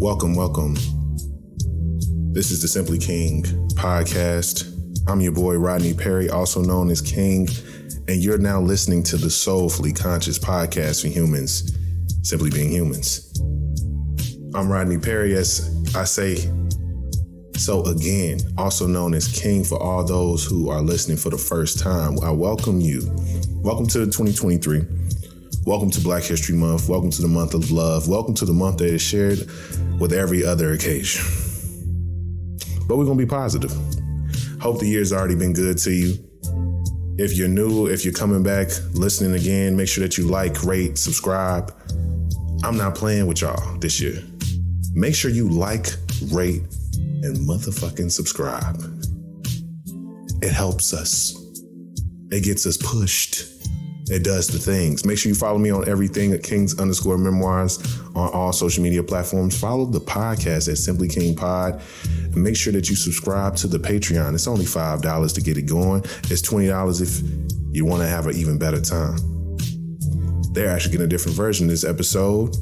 Welcome, welcome. This is the Simply King podcast. I'm your boy Rodney Perry, also known as King, and you're now listening to the Soulfully Conscious podcast for humans, simply being humans. I'm Rodney Perry, as I say so again, also known as King for all those who are listening for the first time, I welcome you. Welcome to 2023. Welcome to Black History Month. Welcome to the month of love. Welcome to the month that is shared with every other occasion. But we're going to be positive. Hope the year's already been good to you. If you're new, if you're coming back, listening again, make sure that you like, rate, subscribe. I'm not playing with y'all this year. Make sure you like, rate, and motherfucking subscribe. It helps us. It gets us pushed. It does the things. Make sure you follow me on everything at Kings underscore memoirs on all social media platforms. Follow the podcast at Simply King Pod. And make sure that you subscribe to the Patreon. It's only $5 to get it going. It's $20 if you want to have an even better time. They're actually getting a different version of this episode.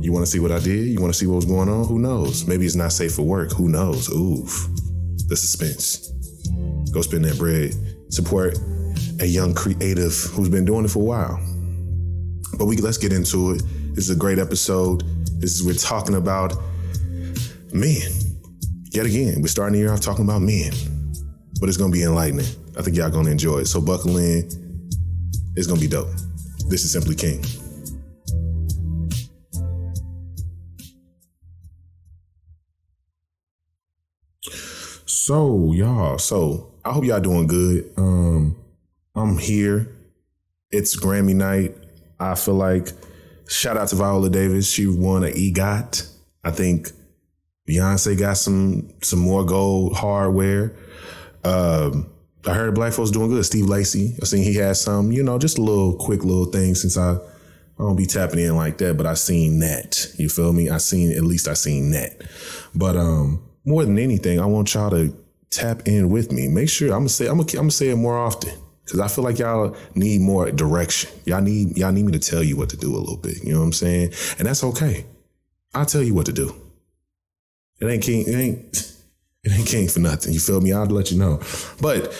You want to see what I did? You want to see what was going on? Who knows? Maybe it's not safe for work. Who knows? Oof. The suspense. Go spend that bread. Support a young creative who's been doing it for a while. But we let's get into it. This is a great episode. This is we're talking about men. Yet again, we're starting the year off talking about men. But it's gonna be enlightening. I think y'all gonna enjoy it. So buckle in. It's gonna be dope. This is Simply King. So, y'all, so I hope y'all doing good. Um, I'm here. It's Grammy night. I feel like shout out to Viola Davis. She won an EGOT. I think Beyonce got some some more gold hardware. Um, I heard Black folks doing good. Steve Lacy, I seen he had some, you know, just a little quick little thing since I, I don't be tapping in like that, but I seen that. You feel me? I seen at least I seen that. But um, more than anything, I want y'all to tap in with me. Make sure I'm gonna say I'm gonna, I'm gonna say it more often because I feel like y'all need more direction. Y'all need y'all need me to tell you what to do a little bit. You know what I'm saying? And that's okay. I'll tell you what to do. It ain't king. It ain't. It ain't king for nothing. You feel me? I'll let you know. But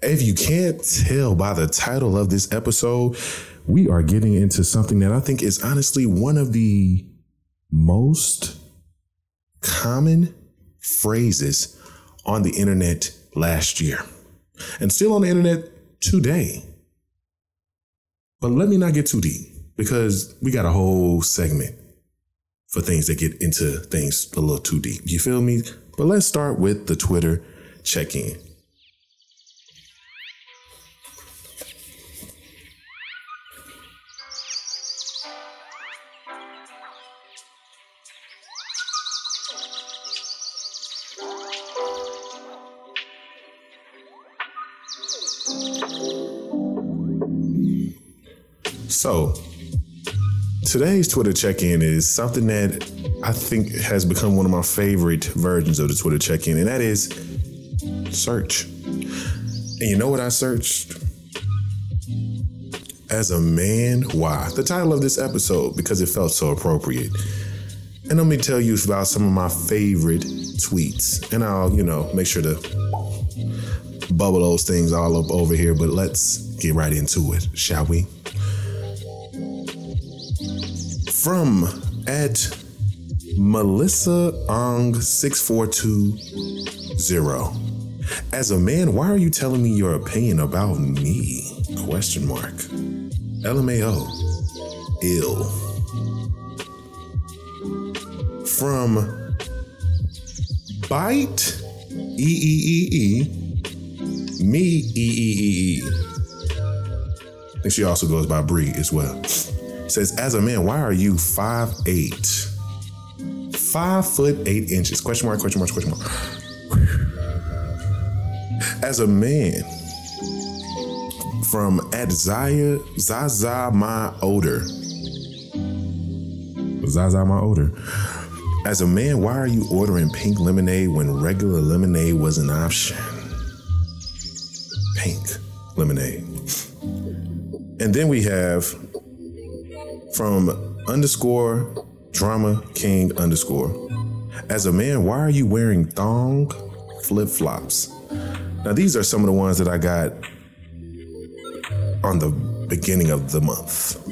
if you can't tell by the title of this episode, we are getting into something that I think is honestly one of the most common phrases on the internet last year and still on the internet today. But let me not get too deep because we got a whole segment for things that get into things a little too deep. You feel me? But let's start with the Twitter check in. So, today's Twitter check in is something that I think has become one of my favorite versions of the Twitter check in, and that is search. And you know what I searched? As a man, why? The title of this episode, because it felt so appropriate. And let me tell you about some of my favorite tweets. And I'll, you know, make sure to bubble those things all up over here, but let's get right into it, shall we? From at Melissa Ong 6420. As a man, why are you telling me your opinion about me? Question mark. LMAO. Ill. From Bite E E E E. Me E E E E. I think she also goes by Bree as well says, as a man, why are you five eight? Five foot eight inches. Question mark, question mark, question mark. As a man, from at Zaya Zaza my odor. Zaza my odor. As a man, why are you ordering pink lemonade when regular lemonade was an option? Pink lemonade. And then we have from underscore Drama King underscore. As a man, why are you wearing thong flip flops? Now, these are some of the ones that I got on the beginning of the month.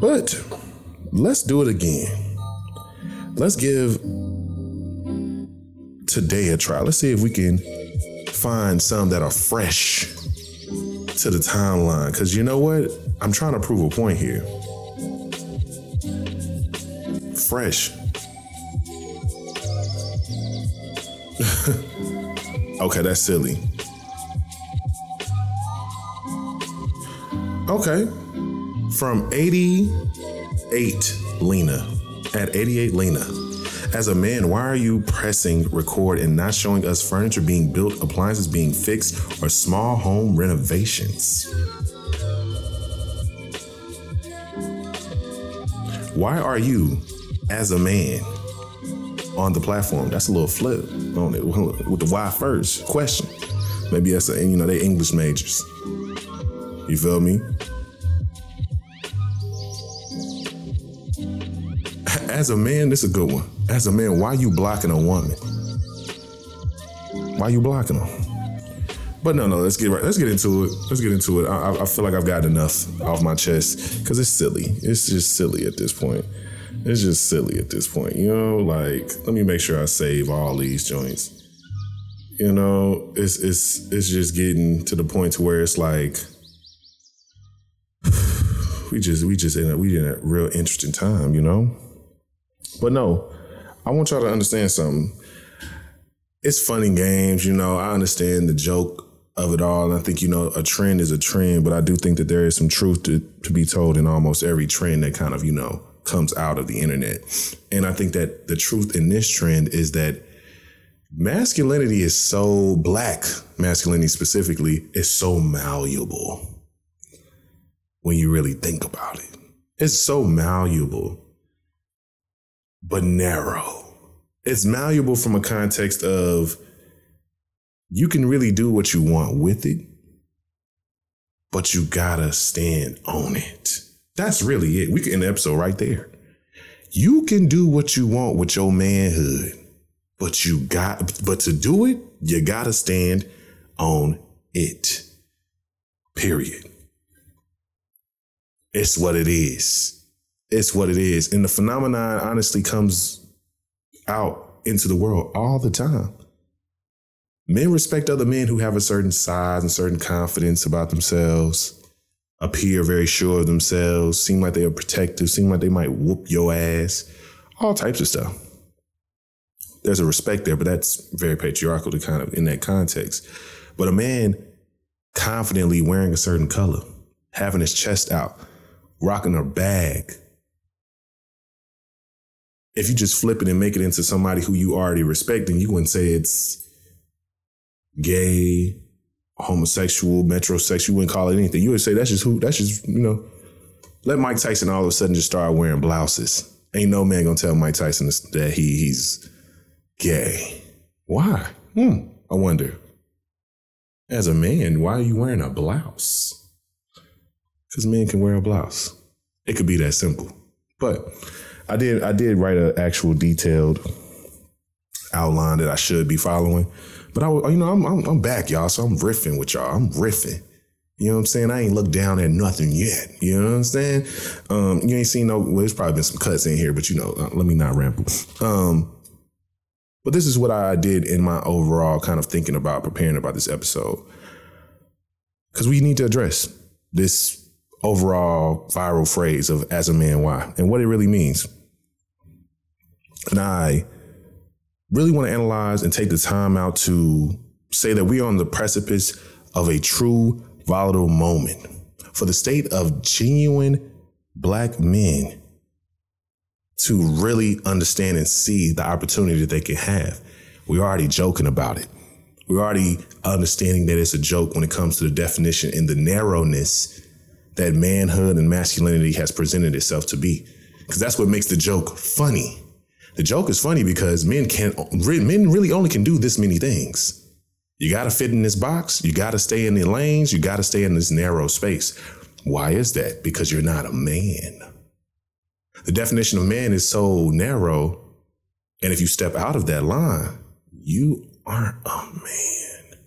But let's do it again. Let's give today a try. Let's see if we can find some that are fresh to the timeline. Because you know what? I'm trying to prove a point here. Fresh. okay, that's silly. Okay. From 88 Lena. At 88 Lena. As a man, why are you pressing record and not showing us furniture being built, appliances being fixed, or small home renovations? Why are you, as a man, on the platform? That's a little flip on it with the why first question. Maybe that's a, you know they English majors. You feel me? As a man, this is a good one. As a man, why you blocking a woman? Why you blocking her? But no, no, let's get right. Let's get into it. Let's get into it. I, I feel like I've got enough off my chest because it's silly. It's just silly at this point. It's just silly at this point. You know, like let me make sure I save all these joints. You know, it's it's it's just getting to the point to where it's like we just we just in a we in a real interesting time. You know. But no, I want y'all to understand something. It's funny games, you know. I understand the joke of it all. I think, you know, a trend is a trend, but I do think that there is some truth to, to be told in almost every trend that kind of, you know, comes out of the internet. And I think that the truth in this trend is that masculinity is so black, masculinity specifically, is so malleable when you really think about it. It's so malleable but narrow. It's malleable from a context of you can really do what you want with it, but you gotta stand on it. That's really it. We can end the episode right there. You can do what you want with your manhood, but you got, but to do it, you gotta stand on it. Period. It's what it is it's what it is. And the phenomenon honestly comes out into the world all the time. Men respect other men who have a certain size and certain confidence about themselves, appear very sure of themselves, seem like they are protective, seem like they might whoop your ass, all types of stuff. There's a respect there, but that's very patriarchal to kind of in that context. But a man confidently wearing a certain color, having his chest out, rocking a bag, if you just flip it and make it into somebody who you already respect, then you wouldn't say it's gay, homosexual, metrosexual. You wouldn't call it anything. You would say that's just who. That's just you know. Let Mike Tyson all of a sudden just start wearing blouses. Ain't no man gonna tell Mike Tyson that he he's gay. Why? Hmm. I wonder. As a man, why are you wearing a blouse? Because men can wear a blouse. It could be that simple. But I did I did write an actual detailed outline that I should be following. But I, you know, I'm, I'm, I'm back, y'all. So I'm riffing with y'all. I'm riffing. You know what I'm saying? I ain't looked down at nothing yet. You know what I'm saying? Um, you ain't seen no. Well, there's probably been some cuts in here, but you know, uh, let me not ramble. Um, but this is what I did in my overall kind of thinking about preparing about this episode, because we need to address this overall viral phrase of "as a man, why" and what it really means. And I really want to analyze and take the time out to say that we are on the precipice of a true volatile moment for the state of genuine black men to really understand and see the opportunity that they can have. We're already joking about it. We're already understanding that it's a joke when it comes to the definition and the narrowness that manhood and masculinity has presented itself to be. Because that's what makes the joke funny. The joke is funny because men can men really only can do this many things. You got to fit in this box. You got to stay in the lanes. You got to stay in this narrow space. Why is that? Because you're not a man. The definition of man is so narrow. And if you step out of that line, you aren't a man.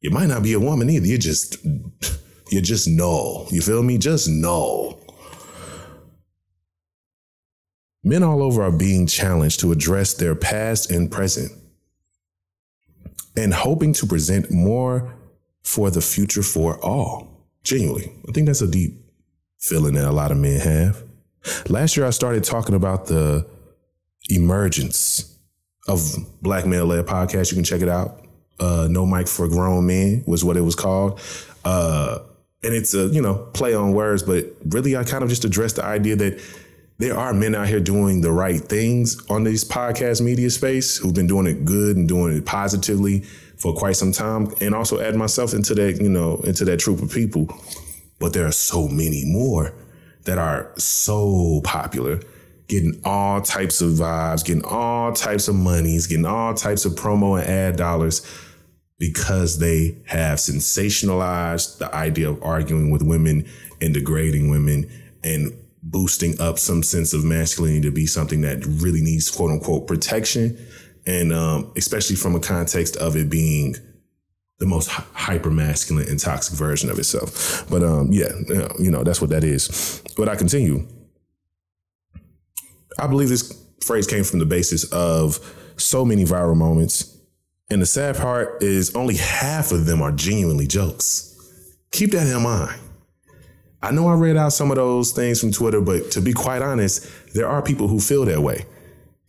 You might not be a woman either. You're just, you're just null. You feel me? Just null. Men all over are being challenged to address their past and present and hoping to present more for the future for all. Genuinely, I think that's a deep feeling that a lot of men have. Last year, I started talking about the emergence of Black Male Led Podcast. You can check it out. Uh, no Mic for Grown Men was what it was called. Uh, and it's a, you know, play on words, but really I kind of just addressed the idea that there are men out here doing the right things on this podcast media space who've been doing it good and doing it positively for quite some time. And also add myself into that, you know, into that troop of people. But there are so many more that are so popular, getting all types of vibes, getting all types of monies, getting all types of promo and ad dollars because they have sensationalized the idea of arguing with women and degrading women and boosting up some sense of masculinity to be something that really needs quote unquote protection. And um, especially from a context of it being the most hyper masculine and toxic version of itself. But um, yeah, you know, that's what that is. But I continue. I believe this phrase came from the basis of so many viral moments. And the sad part is only half of them are genuinely jokes. Keep that in mind. I know I read out some of those things from Twitter, but to be quite honest, there are people who feel that way.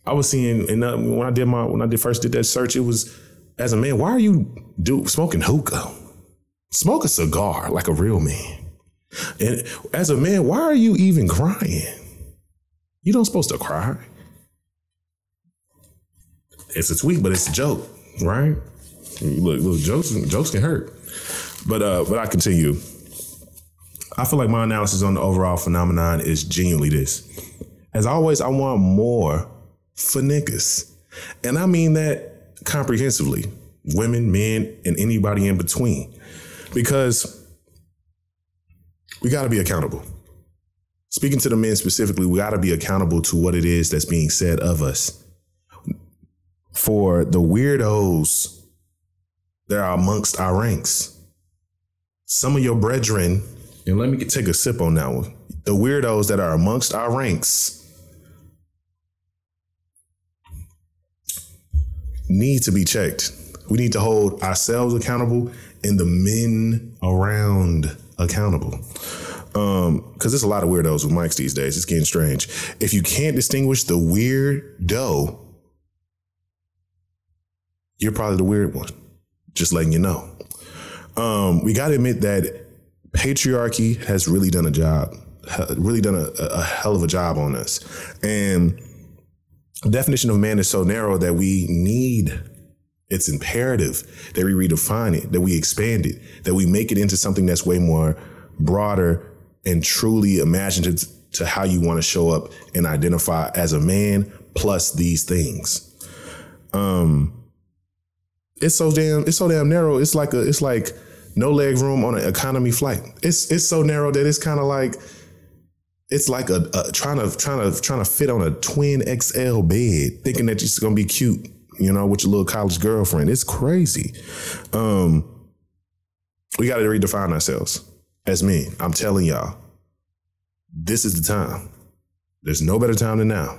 I was seeing, and uh, when I did my when I did first did that search, it was as a man, why are you do smoking hookah? Smoke a cigar like a real man. And as a man, why are you even crying? You don't supposed to cry. It's a tweet, but it's a joke, right? Look, look, jokes jokes can hurt. But uh, but I continue. I feel like my analysis on the overall phenomenon is genuinely this. As always, I want more for niggas. And I mean that comprehensively women, men, and anybody in between. Because we got to be accountable. Speaking to the men specifically, we got to be accountable to what it is that's being said of us. For the weirdos that are amongst our ranks, some of your brethren and let me take a sip on that one. The weirdos that are amongst our ranks need to be checked. We need to hold ourselves accountable and the men around accountable. Um, because there's a lot of weirdos with mics these days. It's getting strange. If you can't distinguish the weirdo, you're probably the weird one. Just letting you know. Um, we got to admit that patriarchy has really done a job, really done a, a hell of a job on us. And the definition of man is so narrow that we need it's imperative that we redefine it, that we expand it, that we make it into something that's way more broader and truly imaginative to how you want to show up and identify as a man plus these things. Um it's so damn it's so damn narrow. It's like a it's like no leg room on an economy flight. It's it's so narrow that it's kind of like it's like a, a, trying to trying to trying to fit on a twin XL bed, thinking that you're gonna be cute, you know, with your little college girlfriend. It's crazy. Um, we got to redefine ourselves as men. I'm telling y'all, this is the time. There's no better time than now.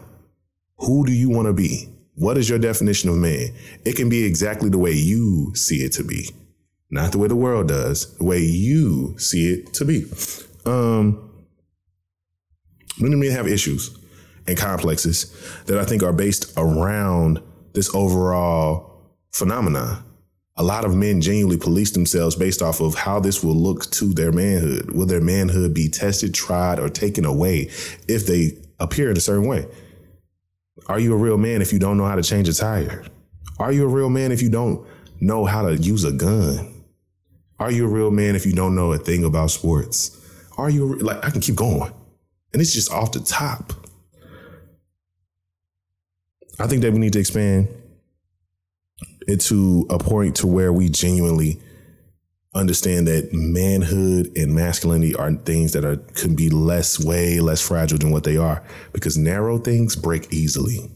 Who do you want to be? What is your definition of man? It can be exactly the way you see it to be not the way the world does, the way you see it to be. Um, many men have issues and complexes that I think are based around this overall phenomenon. A lot of men genuinely police themselves based off of how this will look to their manhood. Will their manhood be tested, tried, or taken away if they appear in a certain way? Are you a real man if you don't know how to change a tire? Are you a real man if you don't know how to use a gun? Are you a real man if you don't know a thing about sports? Are you like I can keep going. And it's just off the top. I think that we need to expand it to a point to where we genuinely understand that manhood and masculinity are things that are can be less, way less fragile than what they are because narrow things break easily.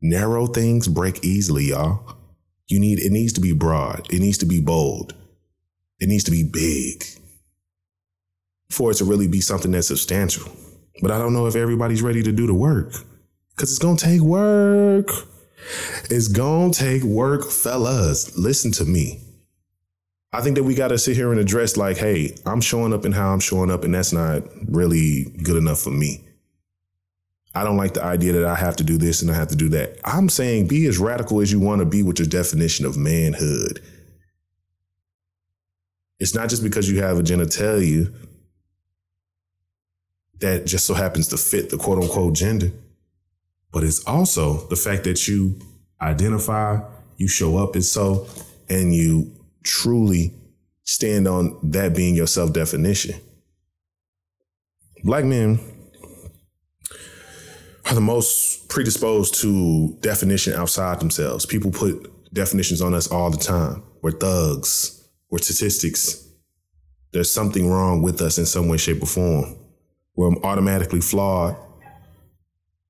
Narrow things break easily, y'all. You need it needs to be broad. It needs to be bold. It needs to be big for it to really be something that's substantial. But I don't know if everybody's ready to do the work because it's going to take work. It's going to take work, fellas. Listen to me. I think that we got to sit here and address, like, hey, I'm showing up and how I'm showing up, and that's not really good enough for me. I don't like the idea that I have to do this and I have to do that. I'm saying be as radical as you want to be with your definition of manhood. It's not just because you have a genitalia that just so happens to fit the quote unquote gender, but it's also the fact that you identify, you show up as so, and you truly stand on that being your self definition. Black men are the most predisposed to definition outside themselves. People put definitions on us all the time. We're thugs, we're statistics. There's something wrong with us in some way, shape, or form. We're automatically flawed.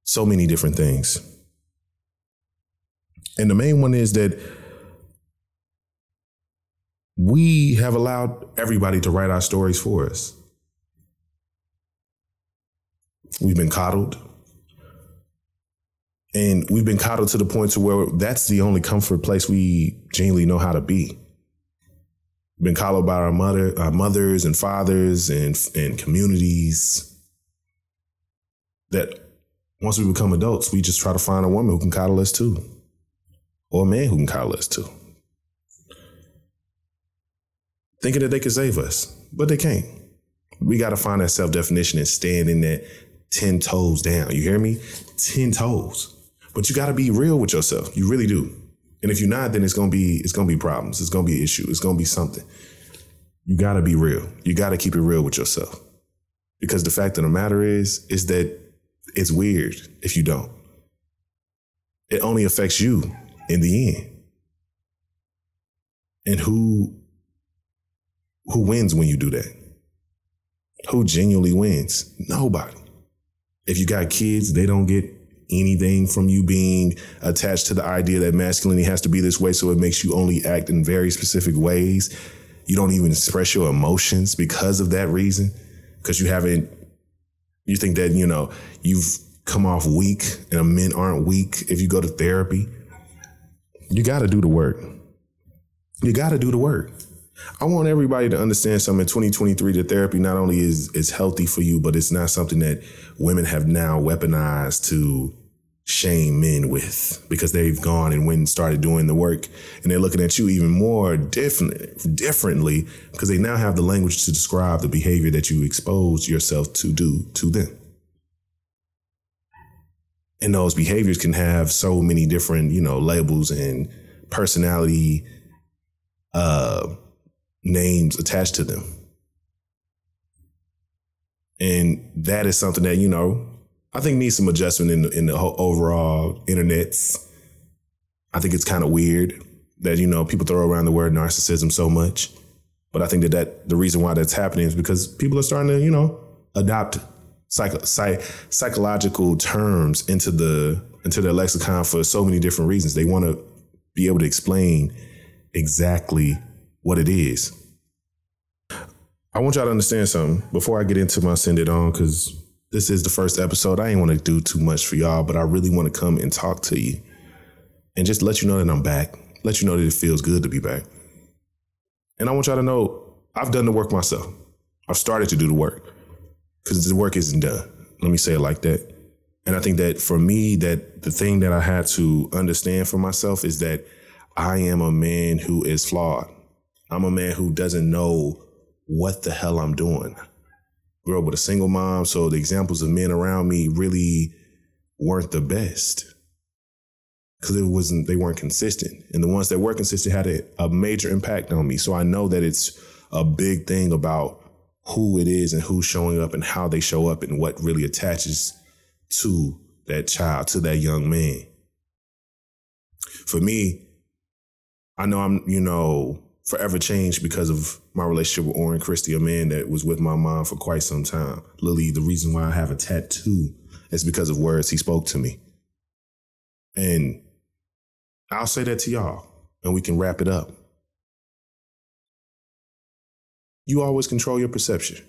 So many different things. And the main one is that we have allowed everybody to write our stories for us. We've been coddled. And we've been coddled to the point to where that's the only comfort place we genuinely know how to be. Been coddled by our mother, our mothers and fathers and, and communities. That once we become adults, we just try to find a woman who can coddle us too. Or a man who can coddle us too. Thinking that they can save us, but they can't. We got to find that self definition and stand in that 10 toes down. You hear me? 10 toes. But you got to be real with yourself. You really do. And if you're not, then it's gonna be it's gonna be problems. It's gonna be an issue. It's gonna be something. You got to be real. You got to keep it real with yourself. Because the fact of the matter is, is that it's weird if you don't. It only affects you in the end. And who who wins when you do that? Who genuinely wins? Nobody. If you got kids, they don't get anything from you being attached to the idea that masculinity has to be this way, so it makes you only act in very specific ways. You don't even express your emotions because of that reason, because you haven't. You think that you know you've come off weak, and men aren't weak if you go to therapy. You got to do the work. You got to do the work. I want everybody to understand something in 2023 that therapy not only is is healthy for you, but it's not something that women have now weaponized to shame men with because they've gone and went and started doing the work and they're looking at you even more different differently because they now have the language to describe the behavior that you expose yourself to do to them. And those behaviors can have so many different, you know, labels and personality uh names attached to them. And that is something that, you know, I think needs some adjustment in the, in the whole overall internets. I think it's kind of weird that, you know, people throw around the word narcissism so much. But I think that, that the reason why that's happening is because people are starting to, you know, adopt psych, psych, psychological terms into the into their lexicon for so many different reasons. They want to be able to explain exactly what it is. I want y'all to understand something before I get into my send it on, because this is the first episode. I ain't want to do too much for y'all, but I really want to come and talk to you and just let you know that I'm back, let you know that it feels good to be back. And I want y'all to know I've done the work myself. I've started to do the work because the work isn't done. Let me say it like that. And I think that for me, that the thing that I had to understand for myself is that I am a man who is flawed. I'm a man who doesn't know what the hell I'm doing. Grew up with a single mom, so the examples of men around me really weren't the best because it wasn't they weren't consistent, and the ones that were consistent had a, a major impact on me. So I know that it's a big thing about who it is and who's showing up and how they show up and what really attaches to that child, to that young man. For me, I know I'm, you know, forever changed because of my relationship with Oren Christie, a man that was with my mom for quite some time. Lily, the reason why I have a tattoo is because of words he spoke to me. And I'll say that to y'all, and we can wrap it up. You always control your perception.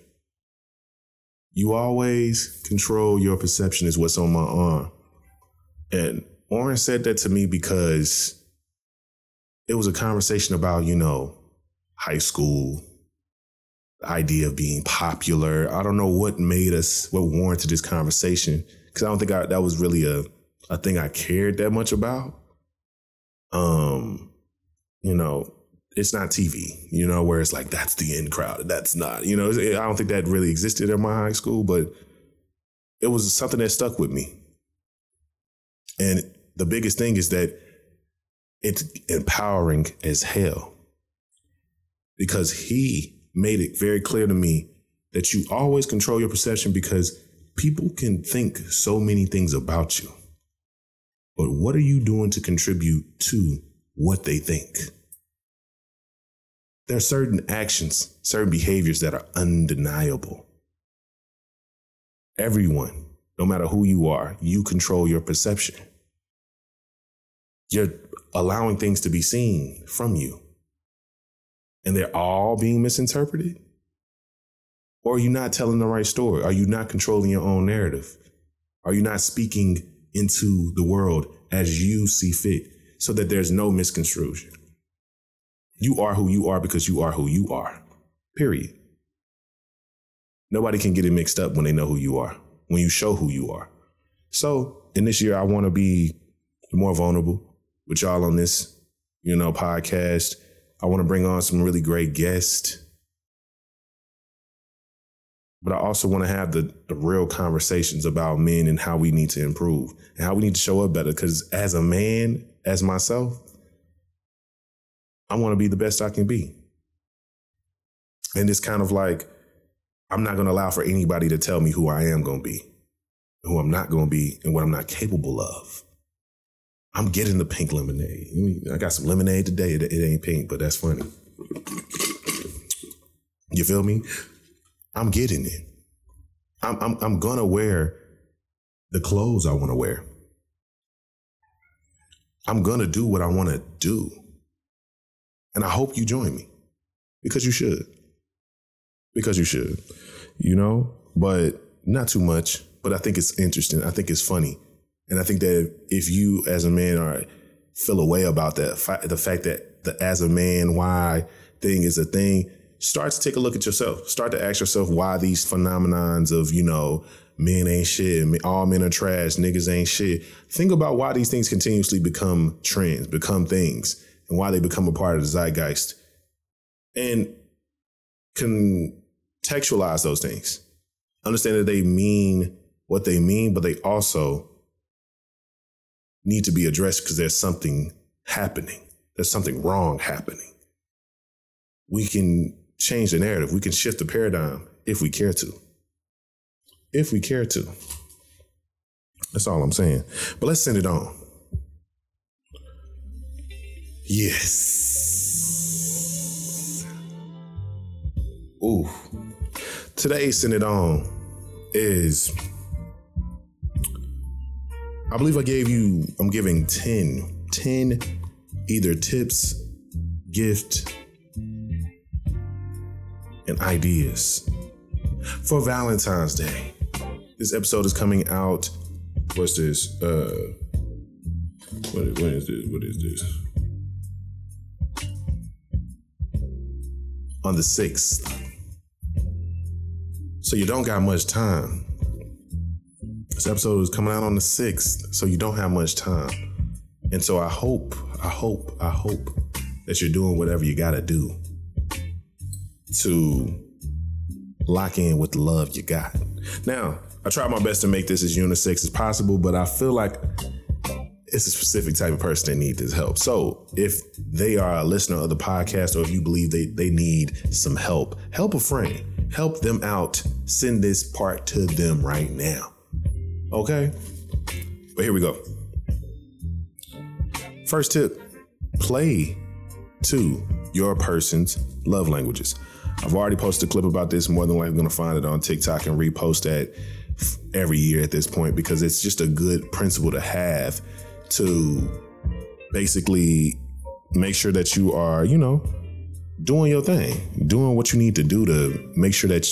You always control your perception, is what's on my arm. And Oren said that to me because it was a conversation about, you know, high school, the idea of being popular. I don't know what made us, what warranted this conversation, because I don't think I, that was really a, a thing I cared that much about. Um, you know, it's not TV, you know, where it's like, that's the in crowd. That's not, you know, I don't think that really existed in my high school, but it was something that stuck with me. And the biggest thing is that it's empowering as hell because he made it very clear to me that you always control your perception because people can think so many things about you. But what are you doing to contribute to what they think? There are certain actions, certain behaviors that are undeniable. Everyone, no matter who you are, you control your perception. You're allowing things to be seen from you. And they're all being misinterpreted? Or are you not telling the right story? Are you not controlling your own narrative? Are you not speaking into the world as you see fit so that there's no misconstruction? You are who you are because you are who you are. Period. Nobody can get it mixed up when they know who you are, when you show who you are. So, in this year, I want to be more vulnerable with y'all on this, you know, podcast. I want to bring on some really great guests. But I also want to have the, the real conversations about men and how we need to improve and how we need to show up better. Because as a man, as myself, I want to be the best I can be. And it's kind of like, I'm not going to allow for anybody to tell me who I am going to be, who I'm not going to be, and what I'm not capable of. I'm getting the pink lemonade. I got some lemonade today. It, it ain't pink, but that's funny. You feel me? I'm getting it. I'm, I'm, I'm gonna wear the clothes I want to wear. I'm gonna do what I want to do. And I hope you join me because you should. Because you should, you know, but not too much. But I think it's interesting. I think it's funny and I think that if you as a man are feel a way about that, the fact that the as a man, why thing is a thing, start to take a look at yourself. Start to ask yourself why these phenomenons of, you know, men ain't shit, all men are trash, niggas ain't shit. Think about why these things continuously become trends, become things, and why they become a part of the zeitgeist. And contextualize those things. Understand that they mean what they mean, but they also need to be addressed because there's something happening. There's something wrong happening. We can change the narrative. We can shift the paradigm if we care to. If we care to. That's all I'm saying. But let's send it on. Yes. Ooh. Today's send it on is I believe I gave you, I'm giving 10, 10 either tips, gift, and ideas for Valentine's Day. This episode is coming out. What's this? Uh, what, what is this? What is this? On the 6th. So you don't got much time. This episode is coming out on the 6th, so you don't have much time. And so I hope, I hope, I hope that you're doing whatever you got to do to lock in with the love you got. Now, I try my best to make this as unisex as possible, but I feel like it's a specific type of person that needs this help. So if they are a listener of the podcast or if you believe they, they need some help, help a friend, help them out, send this part to them right now. Okay? But here we go. First tip play to your person's love languages. I've already posted a clip about this. More than likely, going to find it on TikTok and repost that every year at this point because it's just a good principle to have to basically make sure that you are, you know, doing your thing, doing what you need to do to make sure that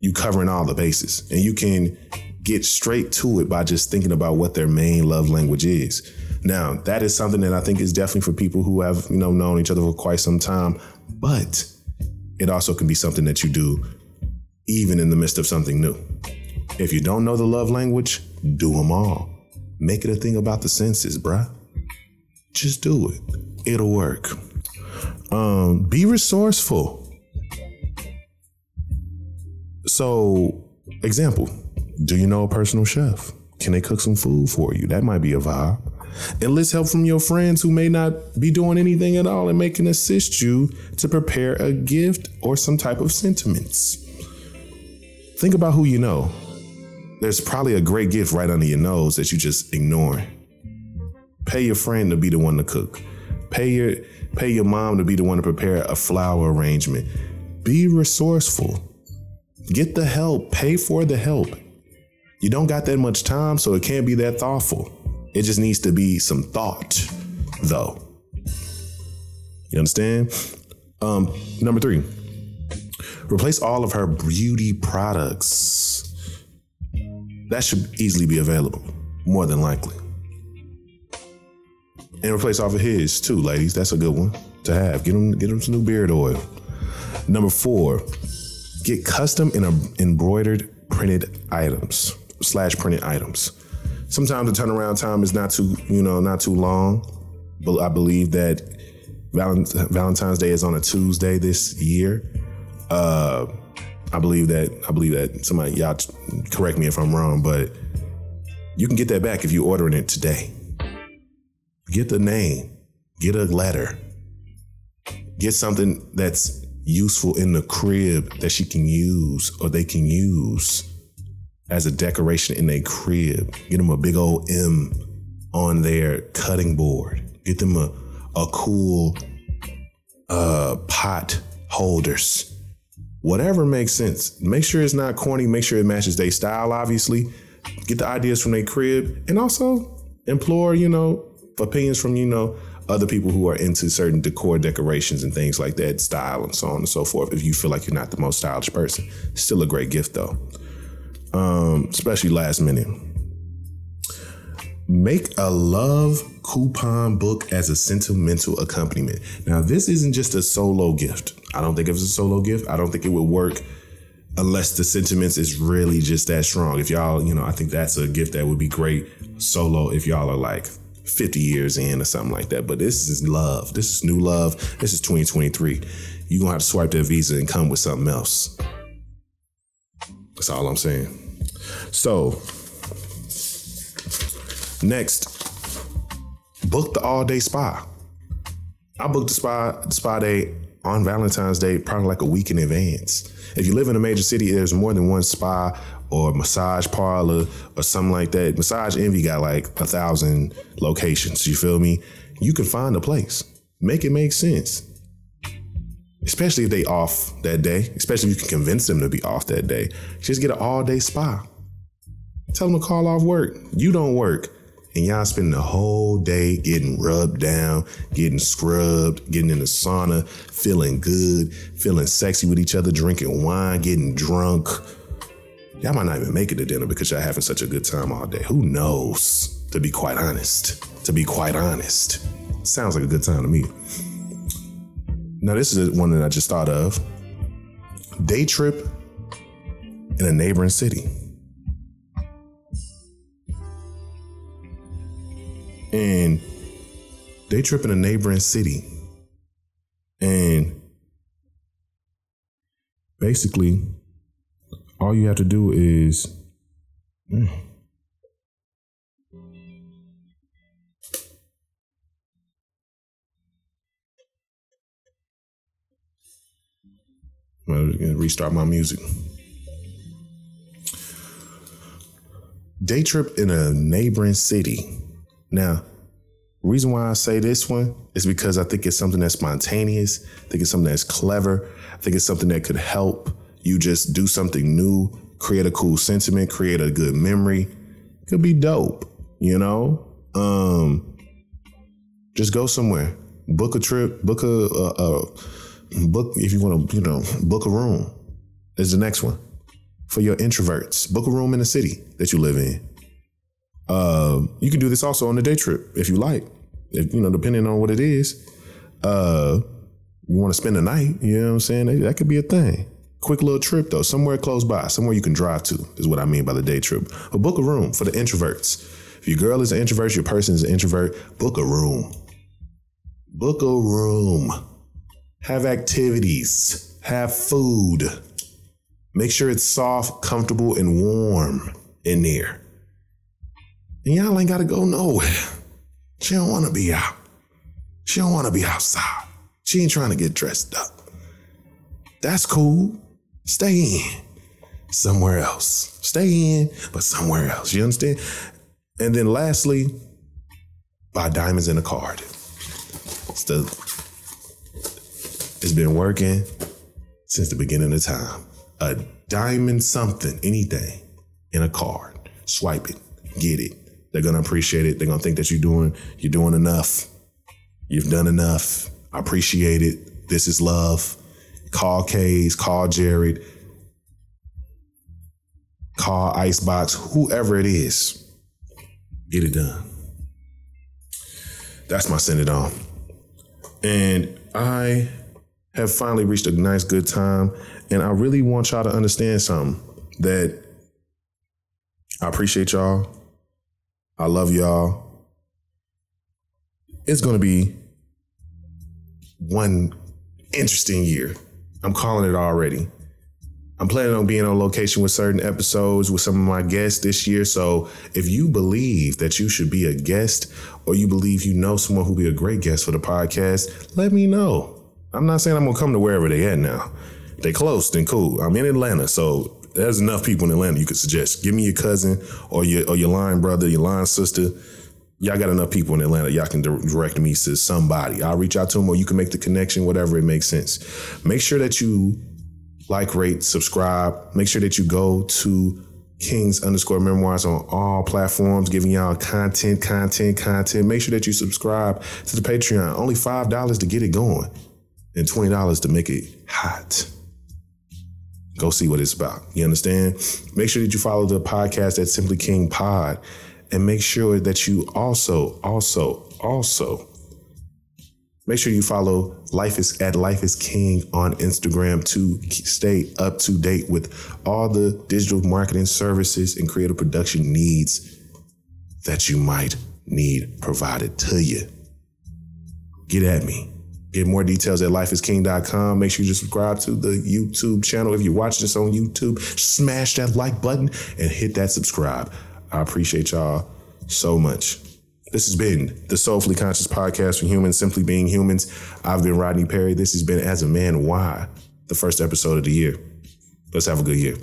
you covering all the bases and you can get straight to it by just thinking about what their main love language is. Now, that is something that I think is definitely for people who have, you know, known each other for quite some time, but it also can be something that you do even in the midst of something new. If you don't know the love language, do them all. Make it a thing about the senses, bruh. Just do it. It'll work. Um, be resourceful. So, example, do you know a personal chef? Can they cook some food for you? That might be a vibe. Enlist help from your friends who may not be doing anything at all and may can assist you to prepare a gift or some type of sentiments. Think about who you know. There's probably a great gift right under your nose that you just ignore. Pay your friend to be the one to cook. Pay your pay your mom to be the one to prepare a flower arrangement. Be resourceful. Get the help. Pay for the help. You don't got that much time, so it can't be that thoughtful. It just needs to be some thought, though. You understand? Um, number three, replace all of her beauty products. That should easily be available, more than likely and replace all of his too, ladies. That's a good one to have. Get him, get him some new beard oil. Number four, get custom and embroidered printed items slash printed items. Sometimes the turnaround time is not too, you know, not too long. But I believe that Valentine's Day is on a Tuesday this year. Uh, I believe that I believe that somebody y'all correct me if I'm wrong, but you can get that back if you're ordering it today. Get the name, get a letter, get something that's useful in the crib that she can use or they can use as a decoration in their crib. Get them a big old M on their cutting board. Get them a, a cool uh, pot holders. Whatever makes sense. Make sure it's not corny. Make sure it matches their style, obviously. Get the ideas from their crib and also implore, you know, opinions from, you know, other people who are into certain decor decorations and things like that, style and so on and so forth. If you feel like you're not the most stylish person, still a great gift though. Um, especially last minute. Make a love coupon book as a sentimental accompaniment. Now, this isn't just a solo gift. I don't think it was a solo gift. I don't think it would work unless the sentiments is really just that strong. If y'all, you know, I think that's a gift that would be great solo if y'all are like 50 years in or something like that. But this is love. This is new love. This is 2023. You're going to have to swipe that visa and come with something else. That's all I'm saying. So, next, book the all day spa. I booked the spa, the spa day on Valentine's Day, probably like a week in advance. If you live in a major city, there's more than one spa or massage parlor or something like that. Massage Envy got like a thousand locations. You feel me? You can find a place. Make it make sense. Especially if they off that day. Especially if you can convince them to be off that day. Just get an all day spa. Tell them to call off work. You don't work. And y'all spend the whole day getting rubbed down, getting scrubbed, getting in the sauna, feeling good, feeling sexy with each other, drinking wine, getting drunk Y'all might not even make it to dinner because y'all having such a good time all day. Who knows? To be quite honest. To be quite honest. Sounds like a good time to me. Now, this is one that I just thought of. Day trip in a neighboring city. And trip in a neighboring city. And basically, all you have to do is mm, I'm gonna restart my music. Day trip in a neighboring city. Now, reason why I say this one is because I think it's something that's spontaneous. I think it's something that's clever. I think it's something that could help you just do something new, create a cool sentiment, create a good memory. Could be dope, you know? Um, just go somewhere, book a trip, book a, a, a book if you want to, you know, book a room. Is the next one for your introverts. Book a room in the city that you live in. Uh, you can do this also on a day trip if you like. If you know, depending on what it is. Uh, you want to spend the night, you know what I'm saying? That, that could be a thing. Quick little trip though, somewhere close by, somewhere you can drive to, is what I mean by the day trip. But book a room for the introverts. If your girl is an introvert, your person is an introvert, book a room. Book a room. Have activities. Have food. Make sure it's soft, comfortable, and warm in there. And y'all ain't gotta go nowhere. She don't wanna be out. She don't wanna be outside. She ain't trying to get dressed up. That's cool. Stay in. Somewhere else. Stay in, but somewhere else. You understand? And then lastly, buy diamonds in a card. It's the it's been working since the beginning of time. A diamond something, anything in a card. Swipe it. Get it. They're gonna appreciate it. They're gonna think that you're doing you're doing enough. You've done enough. I appreciate it. This is love. Call Kays, call Jared, call Icebox, whoever it is. Get it done. That's my send it on. And I have finally reached a nice good time. And I really want y'all to understand something that I appreciate y'all. I love y'all. It's going to be one interesting year. I'm calling it already. I'm planning on being on location with certain episodes with some of my guests this year. So if you believe that you should be a guest or you believe you know someone who'll be a great guest for the podcast, let me know. I'm not saying I'm gonna come to wherever they at now. They close, then cool. I'm in Atlanta, so there's enough people in Atlanta you could suggest. Give me your cousin or your or your line brother, your line sister. Y'all got enough people in Atlanta. Y'all can direct me to somebody. I'll reach out to them, or you can make the connection, whatever it makes sense. Make sure that you like, rate, subscribe. Make sure that you go to Kings underscore memoirs on all platforms, giving y'all content, content, content. Make sure that you subscribe to the Patreon. Only $5 to get it going and $20 to make it hot. Go see what it's about. You understand? Make sure that you follow the podcast at Simply King Pod and make sure that you also, also, also Make sure you follow Life is at Life As King on Instagram to stay up to date with all the digital marketing services and creative production needs that you might need provided to you. Get at me. Get more details at lifeasking.com. Make sure you subscribe to the YouTube channel. If you're watching this on YouTube, smash that like button and hit that subscribe. I appreciate y'all so much. This has been the Soulfully Conscious Podcast for Humans, Simply Being Humans. I've been Rodney Perry. This has been As a Man Why, the first episode of the year. Let's have a good year.